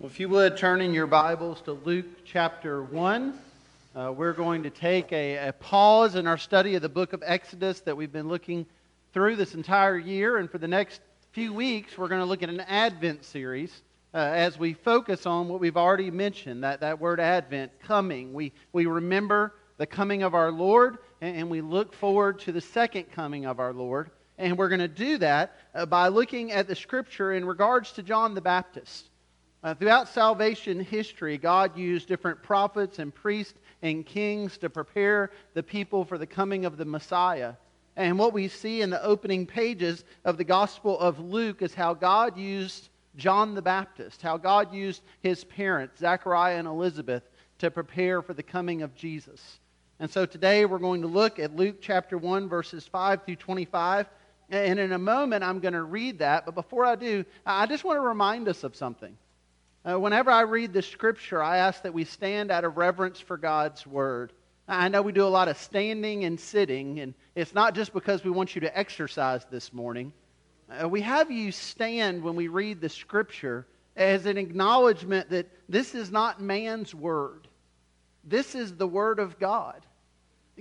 Well, if you would turn in your Bibles to Luke chapter 1, uh, we're going to take a, a, pause in our study of the book of Exodus that we've been looking through this entire year. And for the next few weeks, we're going to look at an Advent series uh, as we focus on what we've already mentioned that, that word Advent, coming. We, we remember the coming of our Lord, and, and we look forward to the second coming of our Lord. And we're going to do that uh, by looking at the scripture in regards to John the Baptist. Uh, throughout salvation history, God used different prophets and priests and kings to prepare the people for the coming of the Messiah. And what we see in the opening pages of the Gospel of Luke is how God used John the Baptist, how God used his parents, Zachariah and Elizabeth, to prepare for the coming of Jesus. And so today we're going to look at Luke chapter 1, verses 5 through 25. And in a moment, I'm going to read that. But before I do, I just want to remind us of something. Uh, whenever I read the scripture, I ask that we stand out of reverence for God's word. I know we do a lot of standing and sitting, and it's not just because we want you to exercise this morning. Uh, we have you stand when we read the scripture as an acknowledgement that this is not man's word, this is the word of God.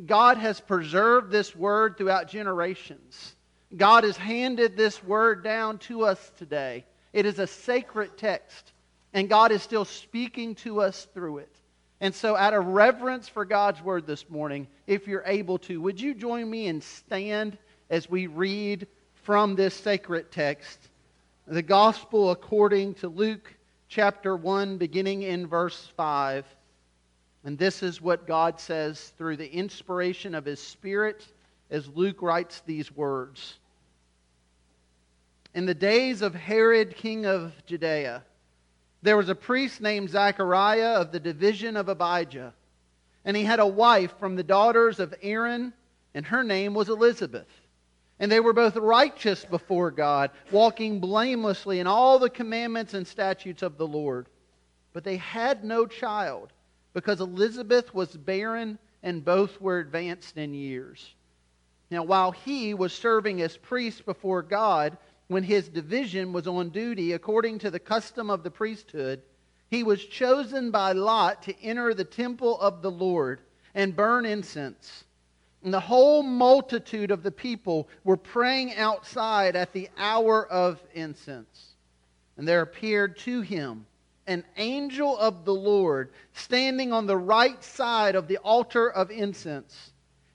God has preserved this word throughout generations. God has handed this word down to us today. It is a sacred text and God is still speaking to us through it. And so, out of reverence for God's word this morning, if you're able to, would you join me and stand as we read from this sacred text the gospel according to Luke chapter 1, beginning in verse 5. And this is what God says through the inspiration of his Spirit as Luke writes these words. In the days of Herod, king of Judea, there was a priest named Zachariah of the division of Abijah, and he had a wife from the daughters of Aaron, and her name was Elizabeth. And they were both righteous before God, walking blamelessly in all the commandments and statutes of the Lord. But they had no child, because Elizabeth was barren, and both were advanced in years. Now, while he was serving as priest before God, when his division was on duty according to the custom of the priesthood, he was chosen by Lot to enter the temple of the Lord and burn incense. And the whole multitude of the people were praying outside at the hour of incense. And there appeared to him an angel of the Lord standing on the right side of the altar of incense.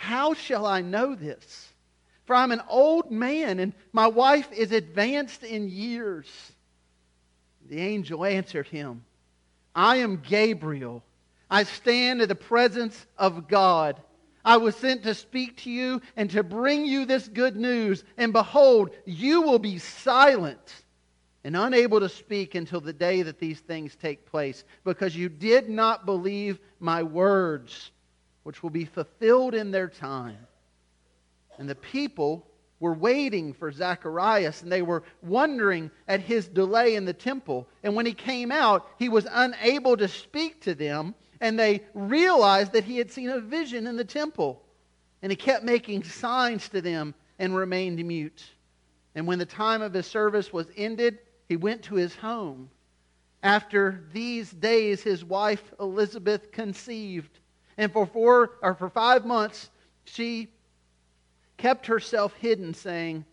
how shall I know this? For I'm an old man, and my wife is advanced in years. The angel answered him, I am Gabriel. I stand in the presence of God. I was sent to speak to you and to bring you this good news. And behold, you will be silent and unable to speak until the day that these things take place, because you did not believe my words which will be fulfilled in their time. And the people were waiting for Zacharias and they were wondering at his delay in the temple. And when he came out, he was unable to speak to them, and they realized that he had seen a vision in the temple. And he kept making signs to them and remained mute. And when the time of his service was ended, he went to his home. After these days, his wife Elizabeth conceived and for four or for five months, she kept herself hidden, saying,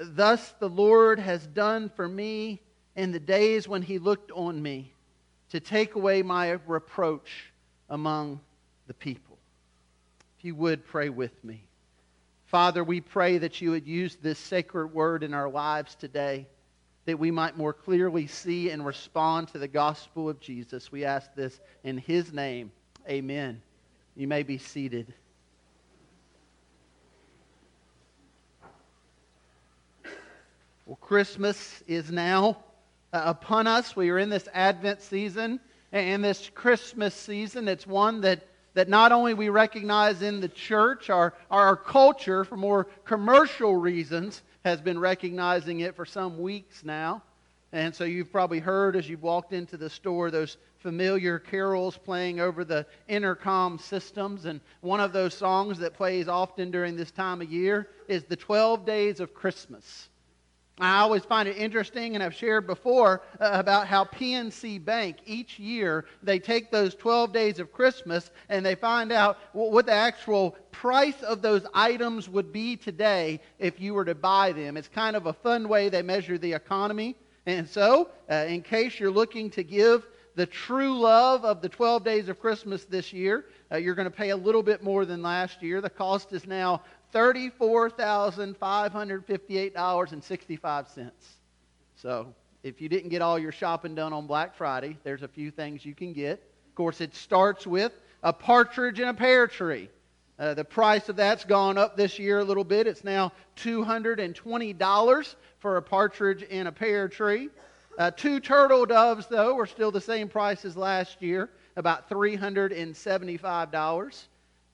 Thus the Lord has done for me in the days when he looked on me to take away my reproach among the people. If you would pray with me. Father, we pray that you would use this sacred word in our lives today, that we might more clearly see and respond to the gospel of Jesus. We ask this in his name. Amen. You may be seated. Well, Christmas is now uh, upon us. We are in this Advent season and this Christmas season. It's one that, that not only we recognize in the church, our, our culture, for more commercial reasons, has been recognizing it for some weeks now. And so you've probably heard as you've walked into the store those familiar carols playing over the intercom systems. And one of those songs that plays often during this time of year is the 12 Days of Christmas. I always find it interesting, and I've shared before uh, about how PNC Bank each year they take those 12 days of Christmas and they find out what the actual price of those items would be today if you were to buy them. It's kind of a fun way they measure the economy. And so, uh, in case you're looking to give the true love of the 12 days of Christmas this year, uh, you're going to pay a little bit more than last year. The cost is now $34,558.65. So if you didn't get all your shopping done on Black Friday, there's a few things you can get. Of course, it starts with a partridge in a pear tree. Uh, the price of that's gone up this year a little bit. It's now $220 for a partridge in a pear tree. Uh, two turtle doves, though, are still the same price as last year, about $375.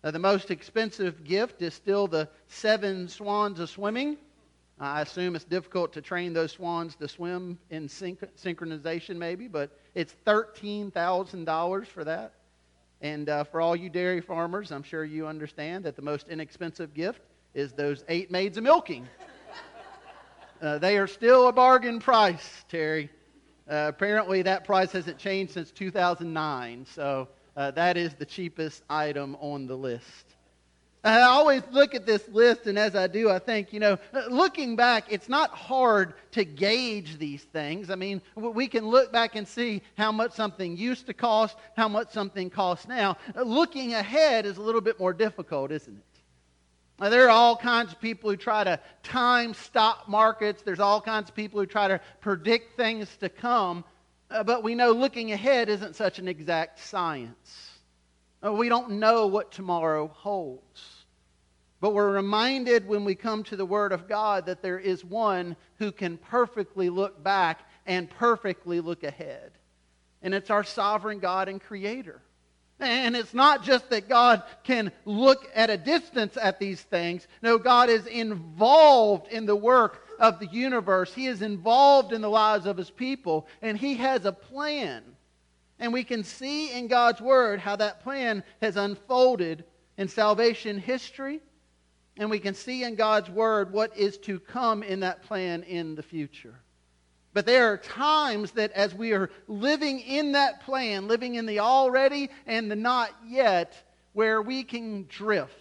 Uh, the most expensive gift is still the seven swans of swimming. I assume it's difficult to train those swans to swim in synch- synchronization, maybe, but it's $13,000 for that. And uh, for all you dairy farmers, I'm sure you understand that the most inexpensive gift is those eight maids of milking. Uh, they are still a bargain price, Terry. Uh, apparently, that price hasn't changed since 2009. So uh, that is the cheapest item on the list. I always look at this list, and as I do, I think, you know, looking back, it's not hard to gauge these things. I mean, we can look back and see how much something used to cost, how much something costs now. Looking ahead is a little bit more difficult, isn't it? Now, there are all kinds of people who try to time stock markets. There's all kinds of people who try to predict things to come. Uh, but we know looking ahead isn't such an exact science. Uh, we don't know what tomorrow holds. But we're reminded when we come to the Word of God that there is one who can perfectly look back and perfectly look ahead. And it's our sovereign God and Creator. And it's not just that God can look at a distance at these things. No, God is involved in the work of the universe. He is involved in the lives of his people, and he has a plan. And we can see in God's word how that plan has unfolded in salvation history, and we can see in God's word what is to come in that plan in the future. But there are times that as we are living in that plan, living in the already and the not yet, where we can drift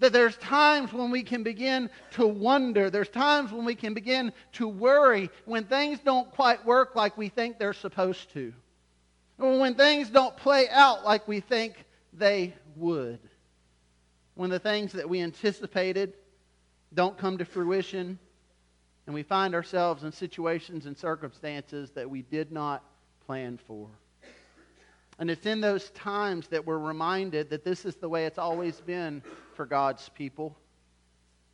that there's times when we can begin to wonder. There's times when we can begin to worry when things don't quite work like we think they're supposed to. When things don't play out like we think they would. When the things that we anticipated don't come to fruition. And we find ourselves in situations and circumstances that we did not plan for. And it's in those times that we're reminded that this is the way it's always been for God's people.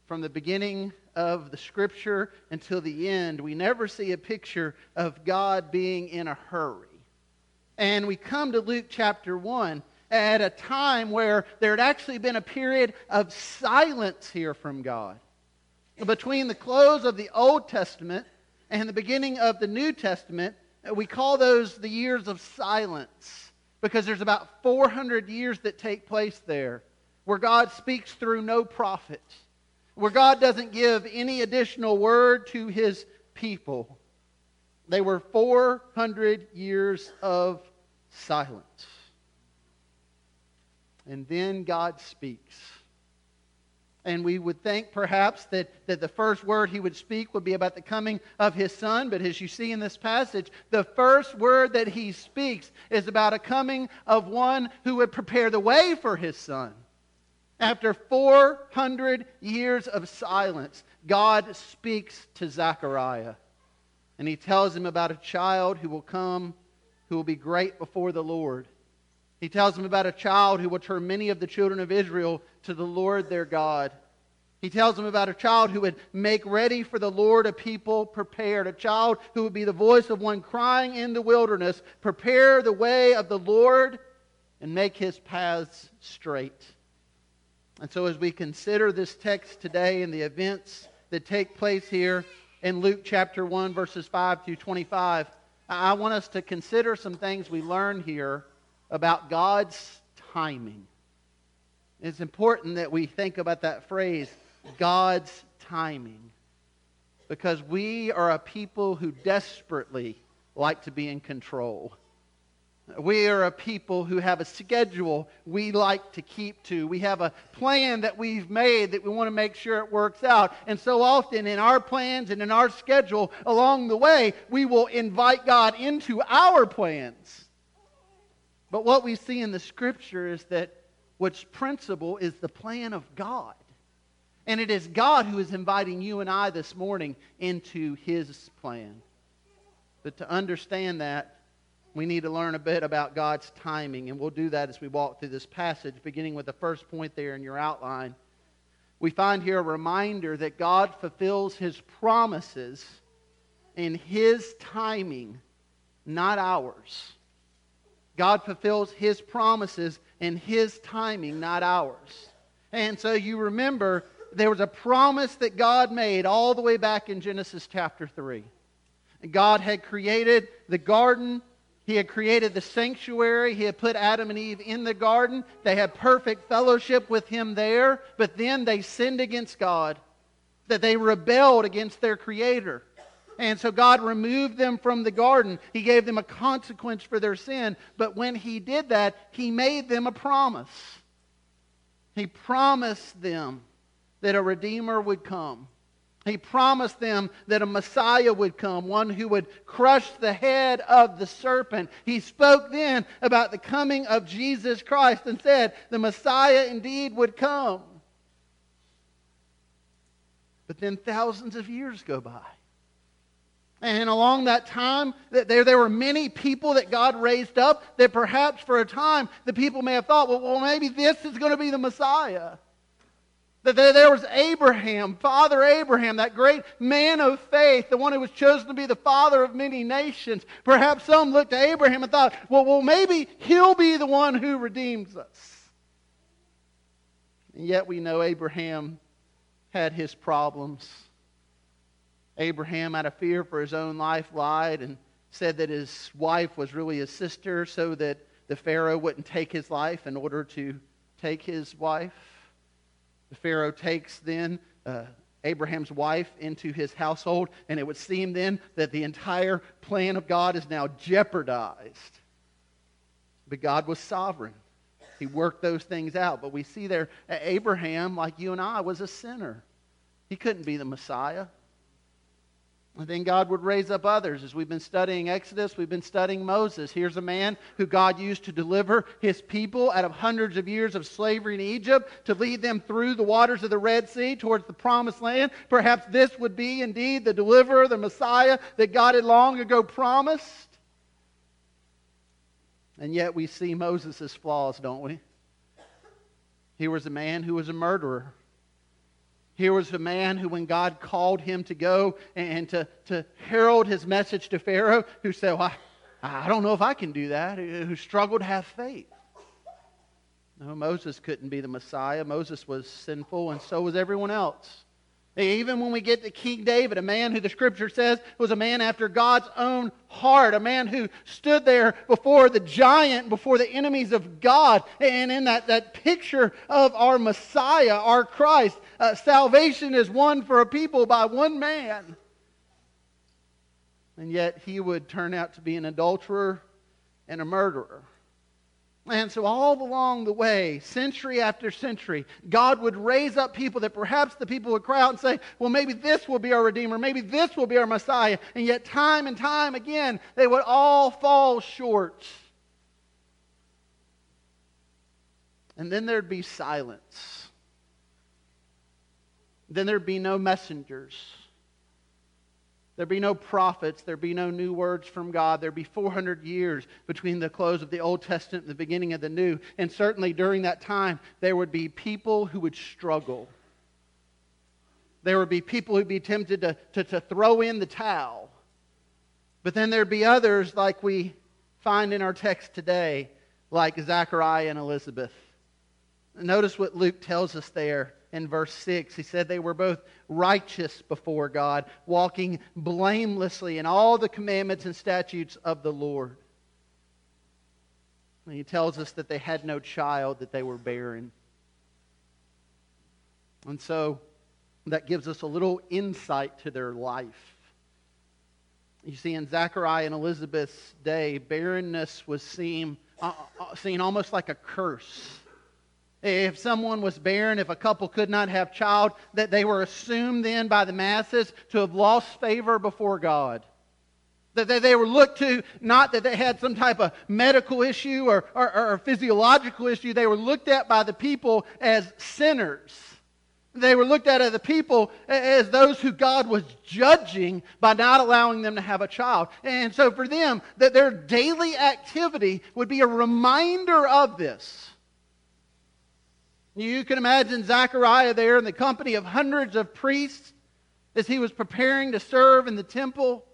From the beginning of the scripture until the end, we never see a picture of God being in a hurry. And we come to Luke chapter 1 at a time where there had actually been a period of silence here from God. Between the close of the Old Testament and the beginning of the New Testament, uh, we call those the years of silence because there's about 400 years that take place there where God speaks through no prophet, where God doesn't give any additional word to his people. They were 400 years of silence. And then God speaks. And we would think perhaps that, that the first word he would speak would be about the coming of his son. But as you see in this passage, the first word that he speaks is about a coming of one who would prepare the way for his son. After 400 years of silence, God speaks to Zechariah. And he tells him about a child who will come, who will be great before the Lord. He tells him about a child who will turn many of the children of Israel to the Lord their God. He tells them about a child who would make ready for the Lord a people prepared, a child who would be the voice of one crying in the wilderness, prepare the way of the Lord and make his paths straight. And so, as we consider this text today and the events that take place here in Luke chapter 1, verses 5 through 25, I want us to consider some things we learn here about God's timing. It's important that we think about that phrase, God's timing, because we are a people who desperately like to be in control. We are a people who have a schedule we like to keep to. We have a plan that we've made that we want to make sure it works out. And so often in our plans and in our schedule along the way, we will invite God into our plans. But what we see in the scripture is that what's principal is the plan of God. And it is God who is inviting you and I this morning into his plan. But to understand that, we need to learn a bit about God's timing, and we'll do that as we walk through this passage, beginning with the first point there in your outline. We find here a reminder that God fulfills his promises in his timing, not ours. God fulfills his promises in his timing, not ours. And so you remember there was a promise that God made all the way back in Genesis chapter 3. God had created the garden he had created the sanctuary. He had put Adam and Eve in the garden. They had perfect fellowship with Him there. But then they sinned against God, that they rebelled against their Creator. And so God removed them from the garden. He gave them a consequence for their sin. But when He did that, He made them a promise. He promised them that a Redeemer would come. He promised them that a Messiah would come, one who would crush the head of the serpent. He spoke then about the coming of Jesus Christ and said the Messiah indeed would come. But then thousands of years go by. And along that time, there, there were many people that God raised up that perhaps for a time the people may have thought, well, well maybe this is going to be the Messiah. That there was Abraham, Father Abraham, that great man of faith, the one who was chosen to be the father of many nations. Perhaps some looked to Abraham and thought, well, well maybe he'll be the one who redeems us. And yet we know Abraham had his problems. Abraham, out of fear for his own life, lied and said that his wife was really his sister so that the Pharaoh wouldn't take his life in order to take his wife. The Pharaoh takes then uh, Abraham's wife into his household, and it would seem then that the entire plan of God is now jeopardized. But God was sovereign. He worked those things out. But we see there, Abraham, like you and I, was a sinner. He couldn't be the Messiah. And then God would raise up others. As we've been studying Exodus, we've been studying Moses. Here's a man who God used to deliver his people out of hundreds of years of slavery in Egypt, to lead them through the waters of the Red Sea towards the promised land. Perhaps this would be indeed the deliverer, the Messiah that God had long ago promised. And yet we see Moses' flaws, don't we? He was a man who was a murderer. Here was a man who, when God called him to go and to, to herald his message to Pharaoh, who said, well, I, I don't know if I can do that, who struggled to have faith. No, Moses couldn't be the Messiah. Moses was sinful, and so was everyone else. Even when we get to King David, a man who the scripture says was a man after God's own heart, a man who stood there before the giant, before the enemies of God. And in that, that picture of our Messiah, our Christ, uh, salvation is won for a people by one man. And yet he would turn out to be an adulterer and a murderer. And so, all along the way, century after century, God would raise up people that perhaps the people would cry out and say, Well, maybe this will be our Redeemer. Maybe this will be our Messiah. And yet, time and time again, they would all fall short. And then there'd be silence. Then there'd be no messengers. There'd be no prophets. There'd be no new words from God. There'd be 400 years between the close of the Old Testament and the beginning of the New. And certainly during that time, there would be people who would struggle. There would be people who'd be tempted to, to, to throw in the towel. But then there'd be others like we find in our text today, like Zachariah and Elizabeth. Notice what Luke tells us there in verse 6. He said they were both righteous before God, walking blamelessly in all the commandments and statutes of the Lord. And he tells us that they had no child, that they were barren. And so that gives us a little insight to their life. You see, in Zachariah and Elizabeth's day, barrenness was seen, uh, uh seen almost like a curse if someone was barren, if a couple could not have child, that they were assumed then by the masses to have lost favor before God. That they were looked to, not that they had some type of medical issue or, or, or physiological issue, they were looked at by the people as sinners. They were looked at as the people as those who God was judging by not allowing them to have a child. And so for them, that their daily activity would be a reminder of this. You can imagine Zechariah there in the company of hundreds of priests as he was preparing to serve in the temple.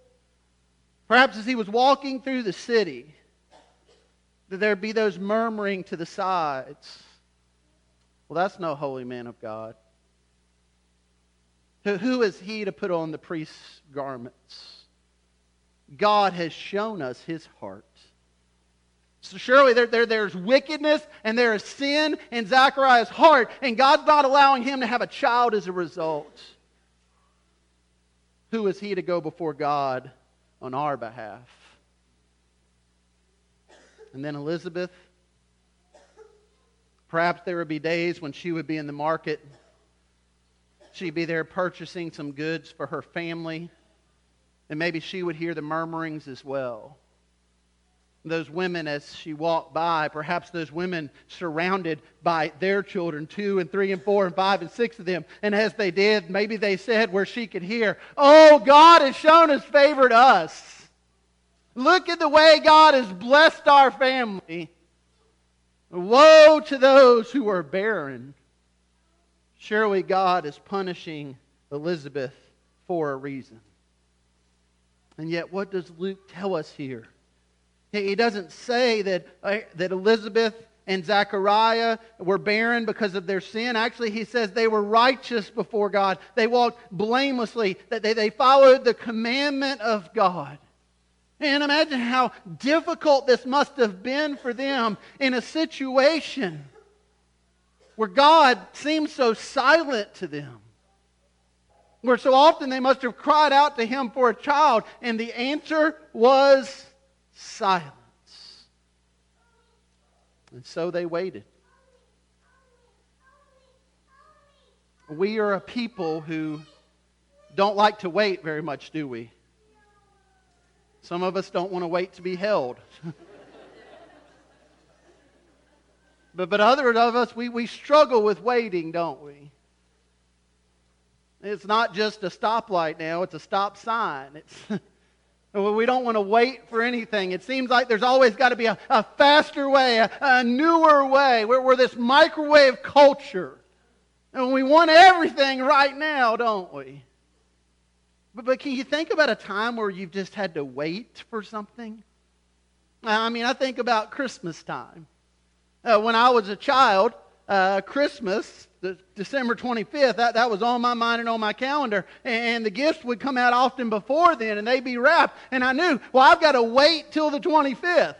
Perhaps as he was walking through the city, that there'd be those murmuring to the sides. Well, that's no holy man of God. Who is he to put on the priest's garments? God has shown us his heart. So surely there, there, there's wickedness and there is sin in Zachariah's heart, and God's not allowing him to have a child as a result. Who is he to go before God on our behalf? And then Elizabeth, perhaps there would be days when she would be in the market. She'd be there purchasing some goods for her family, and maybe she would hear the murmurings as well those women as she walked by, perhaps those women surrounded by their children, two and three and four and five and six of them. And as they did, maybe they said where she could hear, Oh, God has shown his favor to us. Look at the way God has blessed our family. Woe to those who are barren. Surely God is punishing Elizabeth for a reason. And yet, what does Luke tell us here? He doesn't say that, uh, that Elizabeth and Zechariah were barren because of their sin. Actually, he says they were righteous before God. They walked blamelessly, that they, they followed the commandment of God. And imagine how difficult this must have been for them in a situation where God seems so silent to them. Where so often they must have cried out to Him for a child, and the answer was silence. And so they waited. We are a people who don't like to wait very much, do we? Some of us don't want to wait to be held. but, but others of us, we, we struggle with waiting, don't we? It's not just a stoplight now, it's a stop sign. It's We don't want to wait for anything. It seems like there's always got to be a, a faster way, a, a newer way. We're, we're this microwave culture. And we want everything right now, don't we? But, but can you think about a time where you've just had to wait for something? I mean, I think about Christmas time. Uh, when I was a child, uh, Christmas the December 25th, that, that was on my mind and on my calendar. And the gifts would come out often before then and they'd be wrapped. And I knew, well, I've got to wait till the 25th.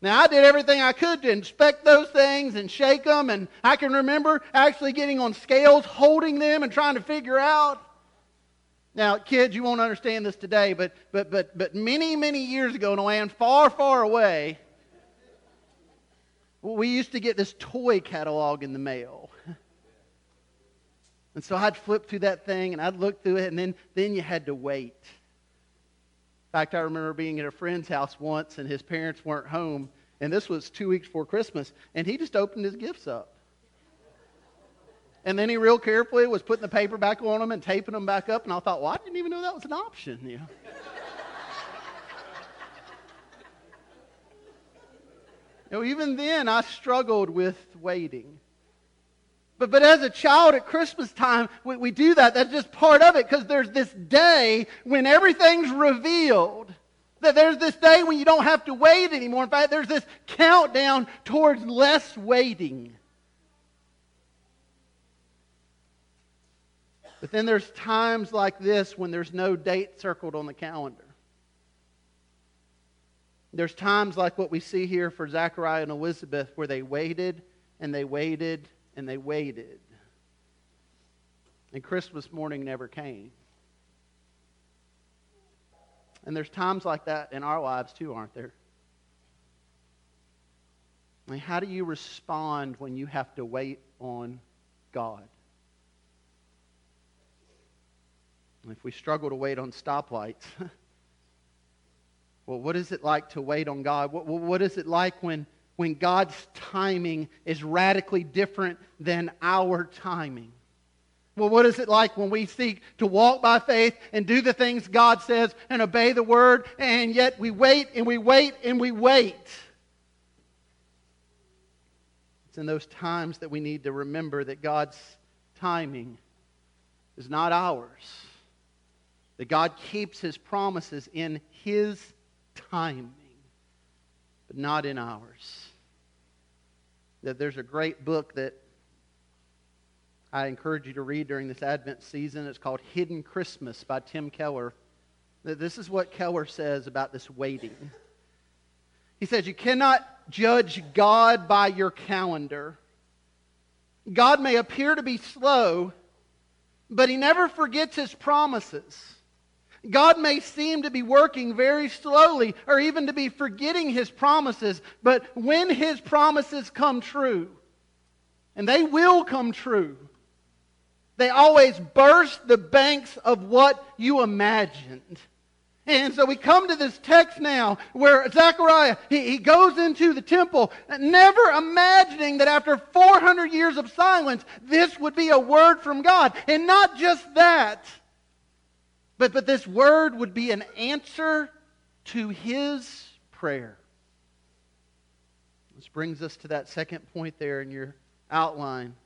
Now, I did everything I could to inspect those things and shake them. And I can remember actually getting on scales, holding them, and trying to figure out. Now, kids, you won't understand this today, but, but, but, but many, many years ago in a land far, far away, we used to get this toy catalog in the mail. And so I'd flip through that thing and I'd look through it, and then, then you had to wait. In fact, I remember being at a friend's house once, and his parents weren't home, and this was two weeks before Christmas, and he just opened his gifts up. And then he real carefully was putting the paper back on them and taping them back up, and I thought, well, I didn't even know that was an option. You know? you know, even then, I struggled with waiting. But, but as a child at Christmas time, we, we do that. That's just part of it because there's this day when everything's revealed. That there's this day when you don't have to wait anymore. In fact, there's this countdown towards less waiting. But then there's times like this when there's no date circled on the calendar. There's times like what we see here for Zachariah and Elizabeth where they waited and they waited and they waited. And Christmas morning never came. And there's times like that in our lives too, aren't there? I mean, how do you respond when you have to wait on God? If we struggle to wait on stoplights, well, what is it like to wait on God? What, what is it like when when God's timing is radically different than our timing. Well, what is it like when we seek to walk by faith and do the things God says and obey the word, and yet we wait and we wait and we wait? It's in those times that we need to remember that God's timing is not ours, that God keeps his promises in his timing but not in ours. That there's a great book that I encourage you to read during this Advent season. It's called Hidden Christmas by Tim Keller. This is what Keller says about this waiting. He says, You cannot judge God by your calendar. God may appear to be slow, but he never forgets his promises. God may seem to be working very slowly or even to be forgetting his promises, but when his promises come true, and they will come true, they always burst the banks of what you imagined. And so we come to this text now where Zechariah, he, he goes into the temple, never imagining that after 400 years of silence, this would be a word from God. And not just that, but, but this word would be an answer to his prayer. This brings us to that second point there in your outline.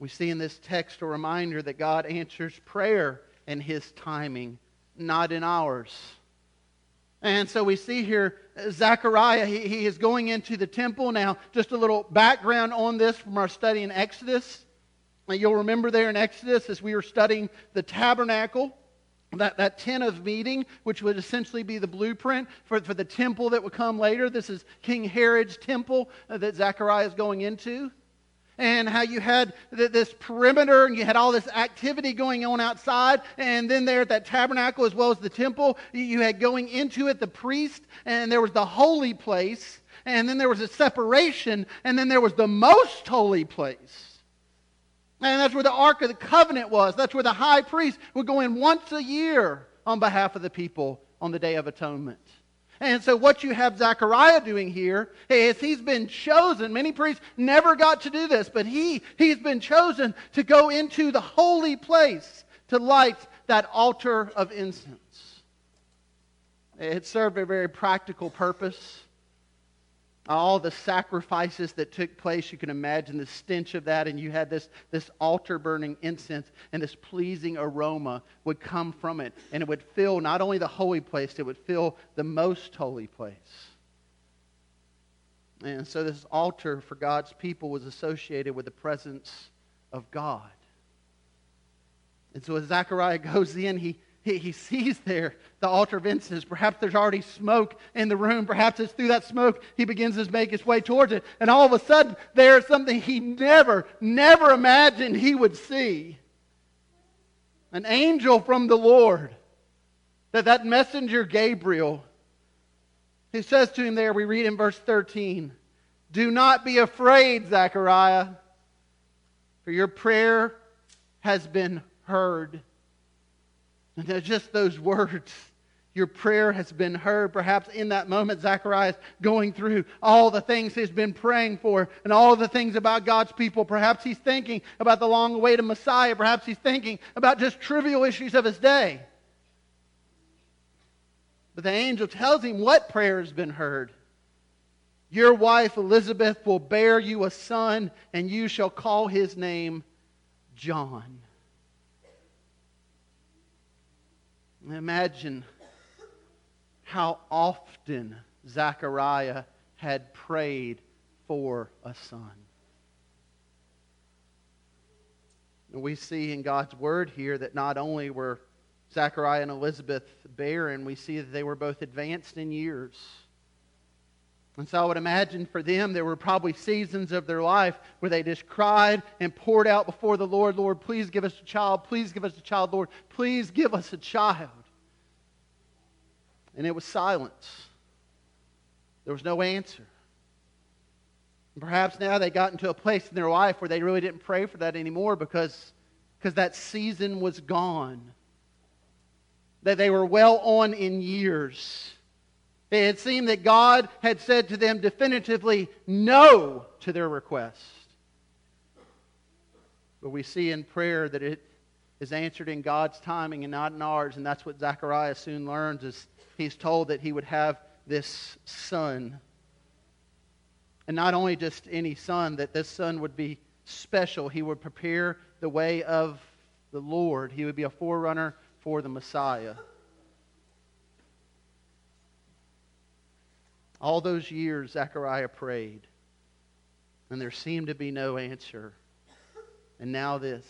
We see in this text a reminder that God answers prayer in his timing, not in ours. And so we see here Zechariah, he, he is going into the temple. Now, just a little background on this from our study in Exodus. You'll remember there in Exodus as we were studying the tabernacle that, that tent of meeting, which would essentially be the blueprint for, for the temple that would come later. This is King Herod's temple uh, that Zechariah is going into. And how you had this perimeter and you had all this activity going on outside. And then there at that tabernacle, as well as the temple, you had going into it the priest, and there was the holy place. And then there was a separation, and then there was the most holy place. And that's where the Ark of the Covenant was. That's where the high priest would go in once a year on behalf of the people on the Day of Atonement. And so, what you have Zechariah doing here is he's been chosen. Many priests never got to do this, but he, he's been chosen to go into the holy place to light that altar of incense. It served a very practical purpose all the sacrifices that took place. You can imagine the stench of that, and you had this, this altar burning incense, and this pleasing aroma would come from it. And it would fill not only the holy place, it would fill the most holy place. And so, this altar for God's people was associated with the presence of God. And so, as Zechariah goes in, he, he, he sees there the altar of incense. Perhaps there's already smoke in the room. Perhaps it's through that smoke he begins to make his way towards it. And all of a sudden, there's something he never, never imagined he would see an angel from the Lord. That that messenger Gabriel, he says to him there, we read in verse 13, Do not be afraid, Zechariah, for your prayer has been heard. And just those words your prayer has been heard. Perhaps in that moment, Zacharias going through all the things he's been praying for and all the things about God's people. Perhaps he's thinking about the long awaited Messiah. Perhaps he's thinking about just trivial issues of his day. But the angel tells him what prayer has been heard. Your wife Elizabeth will bear you a son, and you shall call his name John. Imagine how often Zechariah had prayed for a son. And we see in God's word here that not only were Zechariah and Elizabeth barren, we see that they were both advanced in years. And so I would imagine for them, there were probably seasons of their life where they just cried and poured out before the Lord, Lord, please give us a child. Please give us a child, Lord. Please give us a child and it was silence. There was no answer. And perhaps now they got into a place in their life where they really didn't pray for that anymore because, because that season was gone. That they were well on in years. It had seemed that God had said to them definitively no to their request. But we see in prayer that it is answered in God's timing and not in ours, and that's what Zechariah soon learns is he's told that he would have this son. And not only just any son, that this son would be special. He would prepare the way of the Lord, he would be a forerunner for the Messiah. All those years, Zechariah prayed, and there seemed to be no answer. And now this.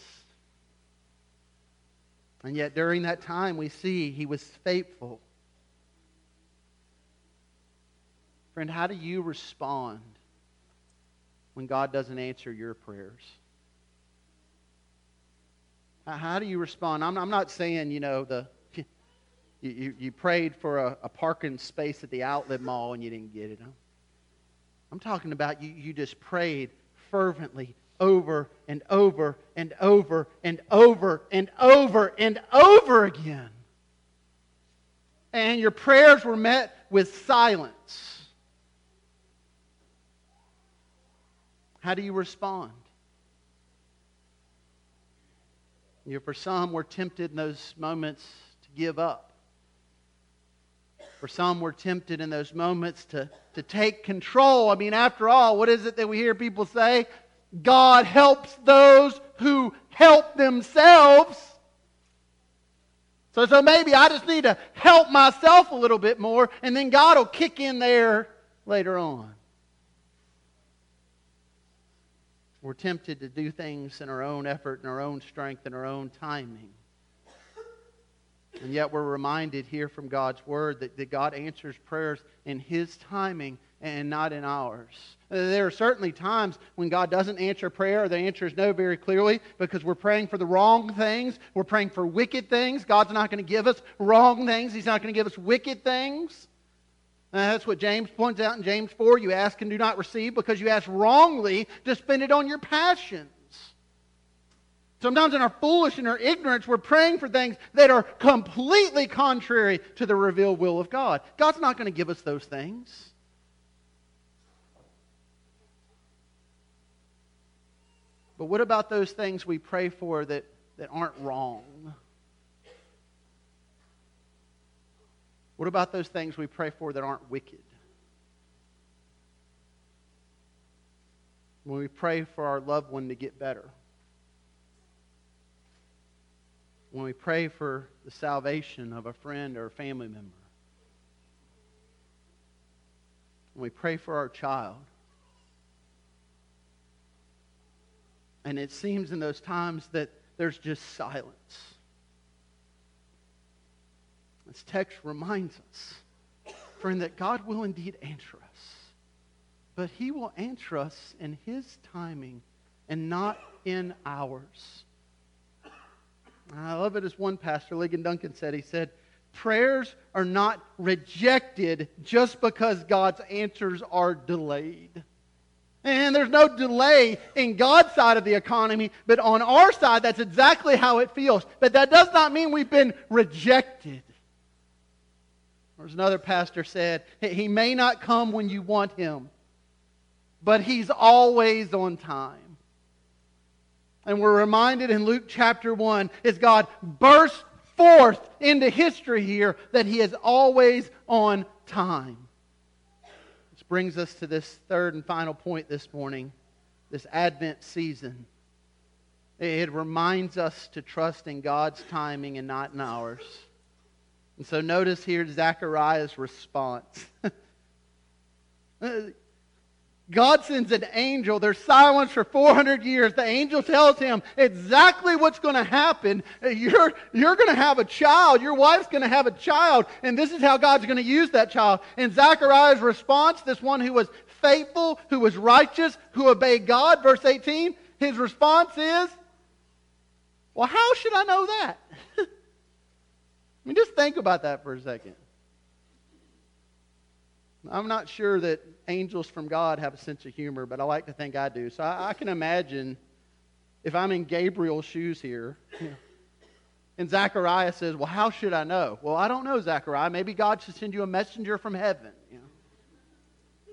And yet, during that time, we see he was faithful. Friend, how do you respond when God doesn't answer your prayers? How do you respond? I'm, I'm not saying, you know, the you, you, you prayed for a, a, parking space at the outlet mall and you didn't get it. I'm talking about you, you just prayed fervently over and over and over and over and over and over again. And your prayers were met with silence. How do you respond? You for some, we're tempted in those moments to give up. For some, we're tempted in those moments to, to take control. I mean, after all, what is it that we hear people say? God helps those who help themselves. So, so maybe I just need to help myself a little bit more, and then God will kick in there later on. We're tempted to do things in our own effort and our own strength and our own timing. And yet we're reminded here from God's Word that, that God answers prayers in His timing and not in ours. Uh, there are certainly times when God doesn't answer prayer or the answer is no very clearly because we're praying for the wrong things. We're praying for wicked things. God's not going to give us wrong things, He's not going to give us wicked things. And that's what James points out in James 4. You ask and do not receive because you ask wrongly to spend it on your passions. Sometimes in our foolish and our ignorance, we're praying for things that are completely contrary to the revealed will of God. God's not going to give us those things. But what about those things we pray for that, that aren't wrong? What about those things we pray for that aren't wicked? When we pray for our loved one to get better. When we pray for the salvation of a friend or a family member. When we pray for our child. And it seems in those times that there's just silence. This text reminds us, friend, that God will indeed answer us. But he will answer us in his timing and not in ours. I love it as one pastor, Ligon Duncan, said. He said, Prayers are not rejected just because God's answers are delayed. And there's no delay in God's side of the economy, but on our side, that's exactly how it feels. But that does not mean we've been rejected. As another pastor said, he may not come when you want him, but he's always on time. And we're reminded in Luke chapter 1 is God bursts forth into history here that he is always on time This brings us to this third and final point this morning this Advent season. It reminds us to trust in God's timing and not in ours. And so notice here Zechariah's response. Uh, God sends an angel. There's silence for 400 years. The angel tells him exactly what's going to happen. You're, you're going to have a child. Your wife's going to have a child. And this is how God's going to use that child. And Zechariah's response, this one who was faithful, who was righteous, who obeyed God, verse 18, his response is, Well, how should I know that? I mean, just think about that for a second. I'm not sure that angels from God have a sense of humor, but I like to think I do. So I, I can imagine if I'm in Gabriel's shoes here, and Zechariah says, Well, how should I know? Well, I don't know, Zechariah. Maybe God should send you a messenger from heaven. You know?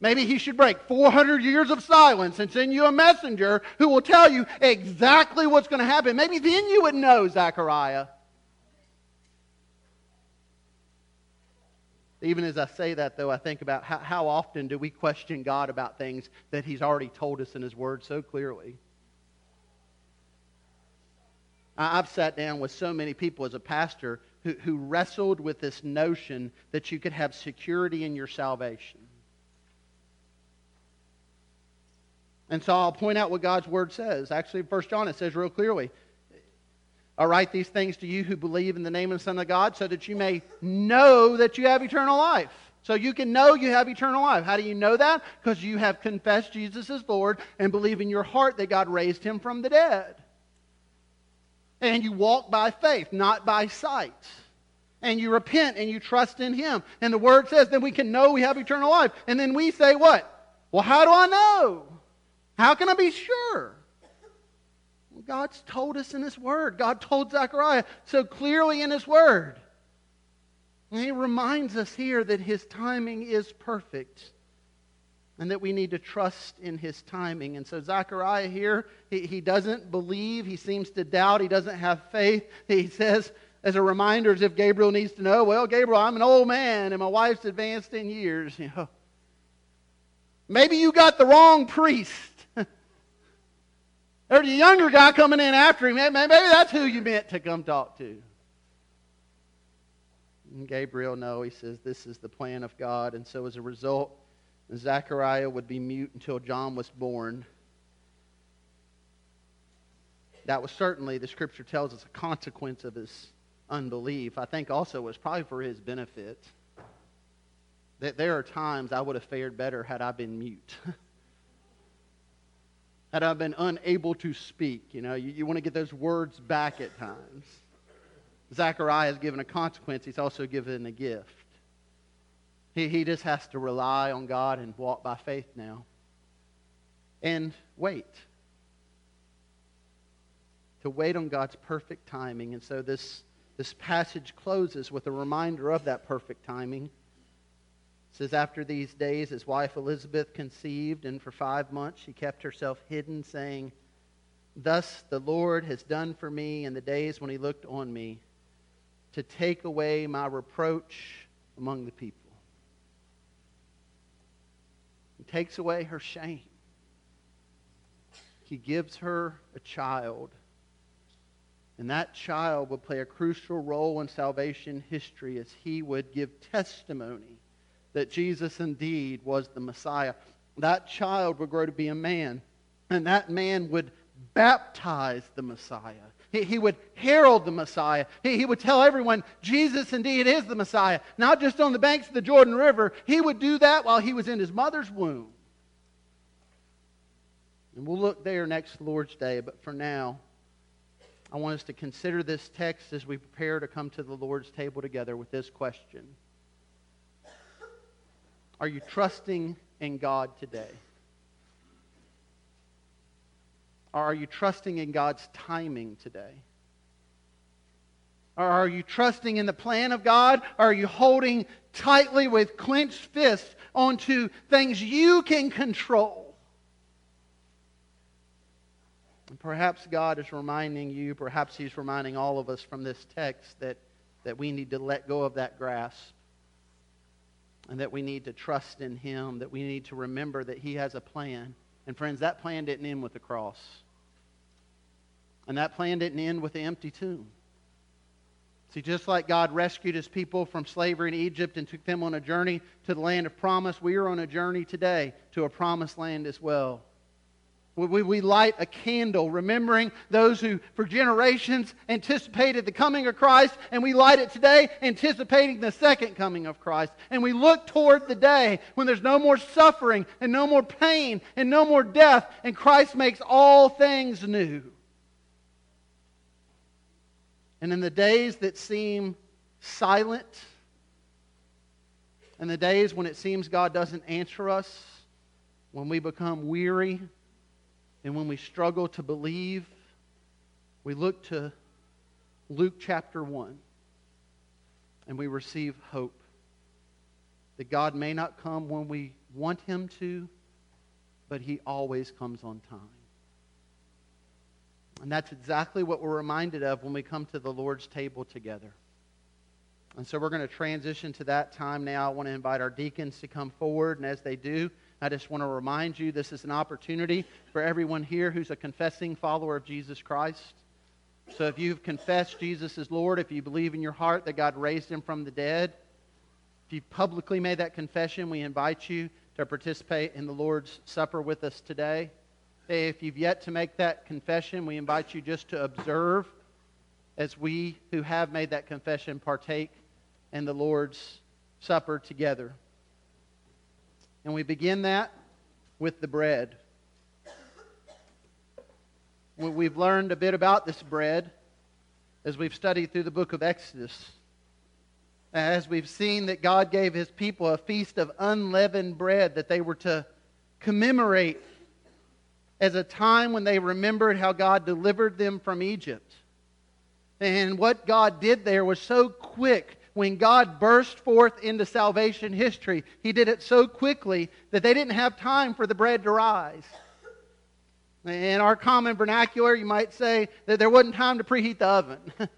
Maybe he should break 400 years of silence and send you a messenger who will tell you exactly what's going to happen. Maybe then you would know, Zechariah. Even as I say that, though, I think about how, how often do we question God about things that He's already told us in His Word so clearly? I've sat down with so many people as a pastor who, who wrestled with this notion that you could have security in your salvation. And so I'll point out what God's Word says. Actually, 1 John, it says real clearly I write these things to you who believe in the name of the Son of God so that you may know that you have eternal life. So you can know you have eternal life. How do you know that? Because you have confessed Jesus as Lord and believe in your heart that God raised him from the dead. And you walk by faith, not by sight. And you repent and you trust in him. And the word says then we can know we have eternal life. And then we say what? Well, how do I know? How can I be sure? God's told us in His Word. God told Zechariah so clearly in His Word. And He reminds us here that His timing is perfect and that we need to trust in His timing. And so Zechariah here, he, he doesn't believe. He seems to doubt. He doesn't have faith. He says, as a reminder, as if Gabriel needs to know, well, Gabriel, I'm an old man and my wife's advanced in years. You know, maybe you got the wrong priest. There's a younger guy coming in after him. Maybe that's who you meant to come talk to. And Gabriel, no, he says this is the plan of God. And so as a result, Zechariah would be mute until John was born. That was certainly, the scripture tells us, a consequence of his unbelief. I think also was probably for his benefit. That there are times I would have fared better had I been mute. had I been unable to speak. You know, you, you want to get those words back at times. Zechariah is given a consequence, he's also given a gift. He, he just has to rely on God and walk by faith now. And wait. To wait on God's perfect timing. And so this, this passage closes with a reminder of that perfect timing says, After these days, his wife Elizabeth conceived, and for five months she kept herself hidden, saying, Thus the Lord has done for me in the days when he looked on me to take away my reproach among the people. He takes away her shame. He gives her a child. And that child would play a crucial role in salvation history as he would give testimony that Jesus indeed was the Messiah. That child would grow to be a man, and that man would baptize the Messiah. He, he would herald the Messiah. He, he would tell everyone Jesus indeed is the Messiah, not just on the banks of the Jordan River. He would do that while he was in his mother's womb. And we'll look there next Lord's Day, but for now, I want us to consider this text as we prepare to come to the Lord's table together with this question. Are you trusting in God today? Or are you trusting in God's timing today? Or are you trusting in the plan of God? Or are you holding tightly with clenched fists onto things you can control? And perhaps God is reminding you, perhaps He's reminding all of us from this text that, that we need to let go of that grasp and that we need to trust in Him, that we need to remember that He has a plan. And friends, that plan didn't end with the cross. And that plan didn't end with the empty tomb. See, just like God rescued his people from slavery in Egypt and took them on a journey to the land of promise, we are on a journey today to a promised land as well. We, we, light a candle, remembering those who, for generations, anticipated the coming of Christ, and we light it today, anticipating the second coming of Christ. And we look toward the day when there's no more suffering, and no more pain, and no more death, and Christ makes all things new. And in the days that seem silent, and the days when it seems God doesn't answer us, when we become weary, and when we struggle to believe, we look to Luke chapter 1 and we receive hope that God may not come when we want Him to, but He always comes on time. And that's exactly what we're reminded of when we come to the Lord's table together. And so we're going to transition to that time now. I want to invite our deacons to come forward, and as they do, I just want to remind you this is an opportunity for everyone here who's a confessing follower of Jesus Christ. So if you've confessed Jesus as Lord, if you believe in your heart that God raised him from the dead, if you've publicly made that confession, we invite you to participate in the Lord's Supper with us today. If you've yet to make that confession, we invite you just to observe as we who have made that confession partake in the Lord's Supper together. And we begin that with the bread. We've learned a bit about this bread as we've studied through the book of Exodus. As we've seen that God gave his people a feast of unleavened bread that they were to commemorate as a time when they remembered how God delivered them from Egypt. And what God did there was so quick. When God burst forth into salvation history, He did it so quickly that they didn't have time for the bread to rise. In our common vernacular, you might say that there wasn't time to preheat the oven.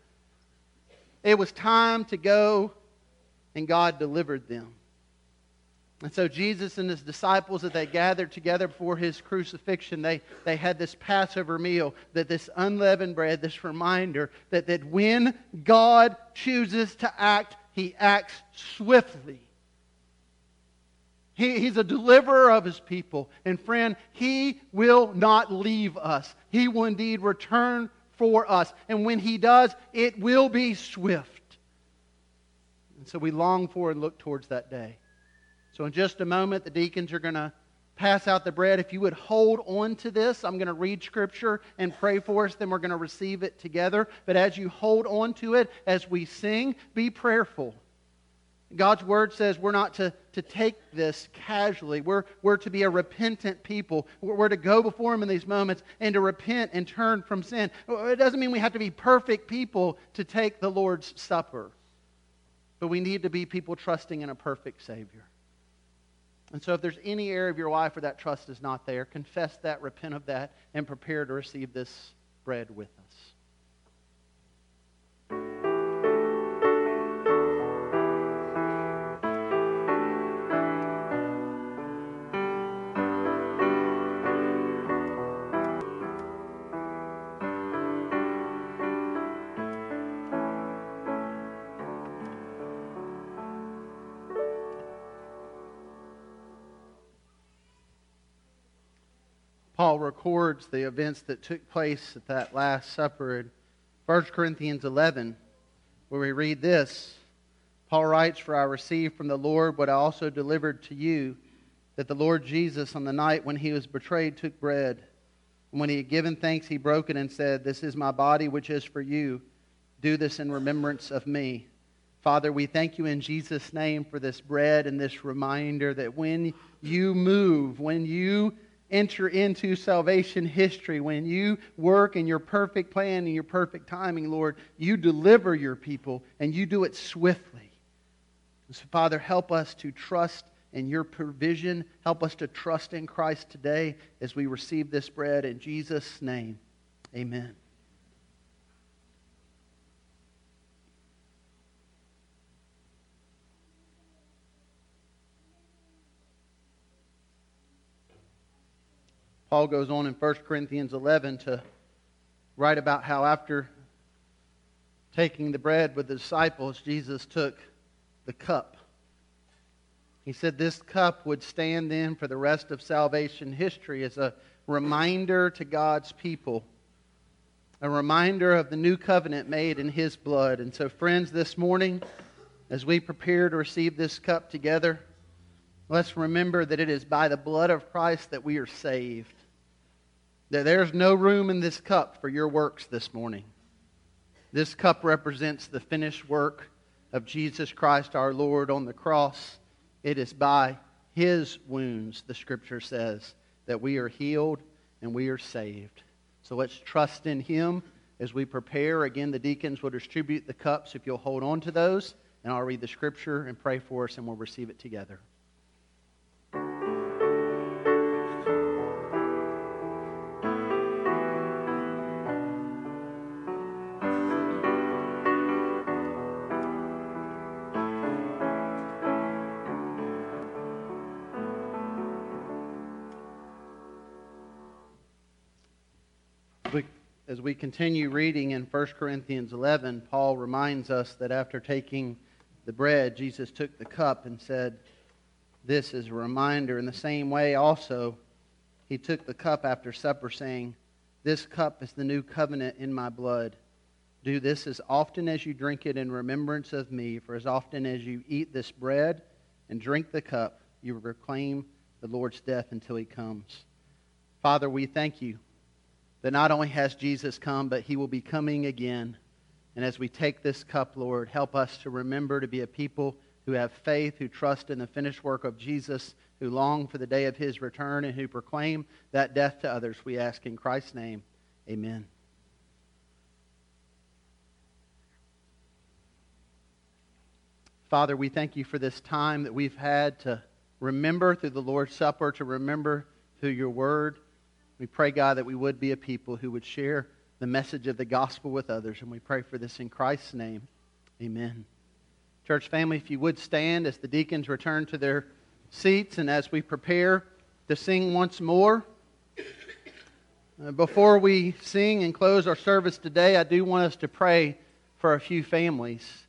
it was time to go, and God delivered them. And so Jesus and his disciples, that they gathered together before his crucifixion, they, they had this Passover meal, that this unleavened bread, this reminder that, that when God chooses to act, he acts swiftly. He, he's a deliverer of his people. And friend, he will not leave us. He will indeed return for us. And when he does, it will be swift. And so we long for and look towards that day. So, in just a moment, the deacons are going to pass out the bread. If you would hold on to this, I'm going to read scripture and pray for us, then we're going to receive it together. But as you hold on to it, as we sing, be prayerful. God's word says we're not to, to take this casually. We're, we're to be a repentant people. We're, we're to go before Him in these moments and to repent and turn from sin. It doesn't mean we have to be perfect people to take the Lord's Supper, but we need to be people trusting in a perfect Savior. And so, if there's any area of your life where that trust is not there, confess that, repent of that, and prepare to receive this bread with us. Records the events that took place at that Last Supper in 1 Corinthians 11, where we read this. Paul writes, For I received from the Lord what I also delivered to you, that the Lord Jesus, on the night when he was betrayed, took bread. And when he had given thanks, he broke it and said, This is my body, which is for you. Do this in remembrance of me. Father, we thank you in Jesus' name for this bread and this reminder that when you move, when you enter into salvation history, when you work in your perfect plan and your perfect timing, Lord, you deliver your people and you do it swiftly. So, Father, help us to trust in your provision. Help us to trust in Christ today as we receive this bread. In Jesus' name, amen. Paul goes on in 1 Corinthians 11 to write about how after taking the bread with the disciples, Jesus took the cup. He said this cup would stand then for the rest of salvation history as a reminder to God's people, a reminder of the new covenant made in His blood. And so, friends, this morning, as we prepare to receive this cup together, let's remember that it is by the blood of Christ that we are saved. That there's no room in this cup for your works this morning. This cup represents the finished work of Jesus Christ our Lord on the cross. It is by his wounds, the scripture says, that we are healed and we are saved. So let's trust in him as we prepare. Again, the deacons will distribute the cups if you'll hold on to those, and I'll read the scripture and pray for us, and we'll receive it together. As we continue reading in 1 Corinthians 11, Paul reminds us that after taking the bread, Jesus took the cup and said, This is a reminder. In the same way, also, he took the cup after supper, saying, This cup is the new covenant in my blood. Do this as often as you drink it in remembrance of me, for as often as you eat this bread and drink the cup, you proclaim the Lord's death until he comes. Father, we thank you that not only has Jesus come, but he will be coming again. And as we take this cup, Lord, help us to remember to be a people who have faith, who trust in the finished work of Jesus, who long for the day of his return, and who proclaim that death to others. We ask in Christ's name. Amen. Father, we thank you for this time that we've had to remember through the Lord's Supper, to remember through your word. We pray, God, that we would be a people who would share the message of the gospel with others. And we pray for this in Christ's name. Amen. Church family, if you would stand as the deacons return to their seats and as we prepare to sing once more. Uh, before we sing and close our service today, I do want us to pray for a few families.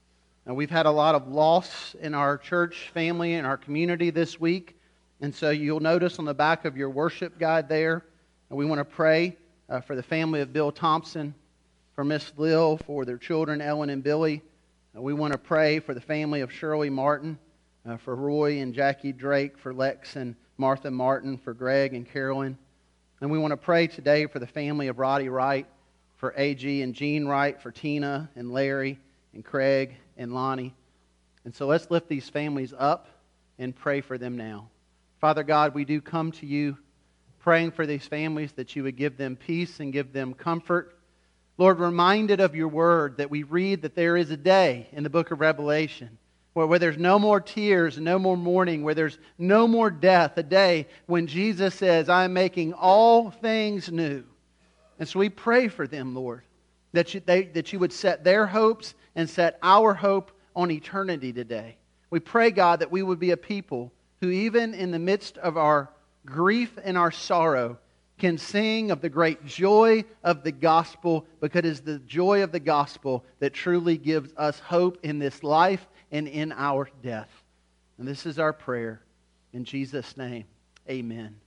Now, we've had a lot of loss in our church family and our community this week. And so you'll notice on the back of your worship guide there, and we want to pray uh, for the family of Bill Thompson, for Miss Lill, for their children, Ellen and Billy. Uh, we want to pray for the family of Shirley Martin, uh, for Roy and Jackie Drake, for Lex and Martha Martin, for Greg and Carolyn. And we want to pray today for the family of Roddy Wright, for AG and Jean Wright, for Tina and Larry and Craig and Lonnie. And so let's lift these families up and pray for them now. Father God, we do come to you praying for these families that you would give them peace and give them comfort. Lord, reminded of your word that we read that there is a day in the book of Revelation where, where there's no more tears no more mourning, where there's no more death, a day when Jesus says, I'm making all things new. And so we pray for them, Lord, that you, they, that you would set their hopes and set our hope on eternity today. We pray, God, that we would be a people who, even in the midst of our grief and our sorrow can sing of the great joy of the gospel because it is the joy of the gospel that truly gives us hope in this life and in our death. And this is our prayer. In Jesus' name, amen.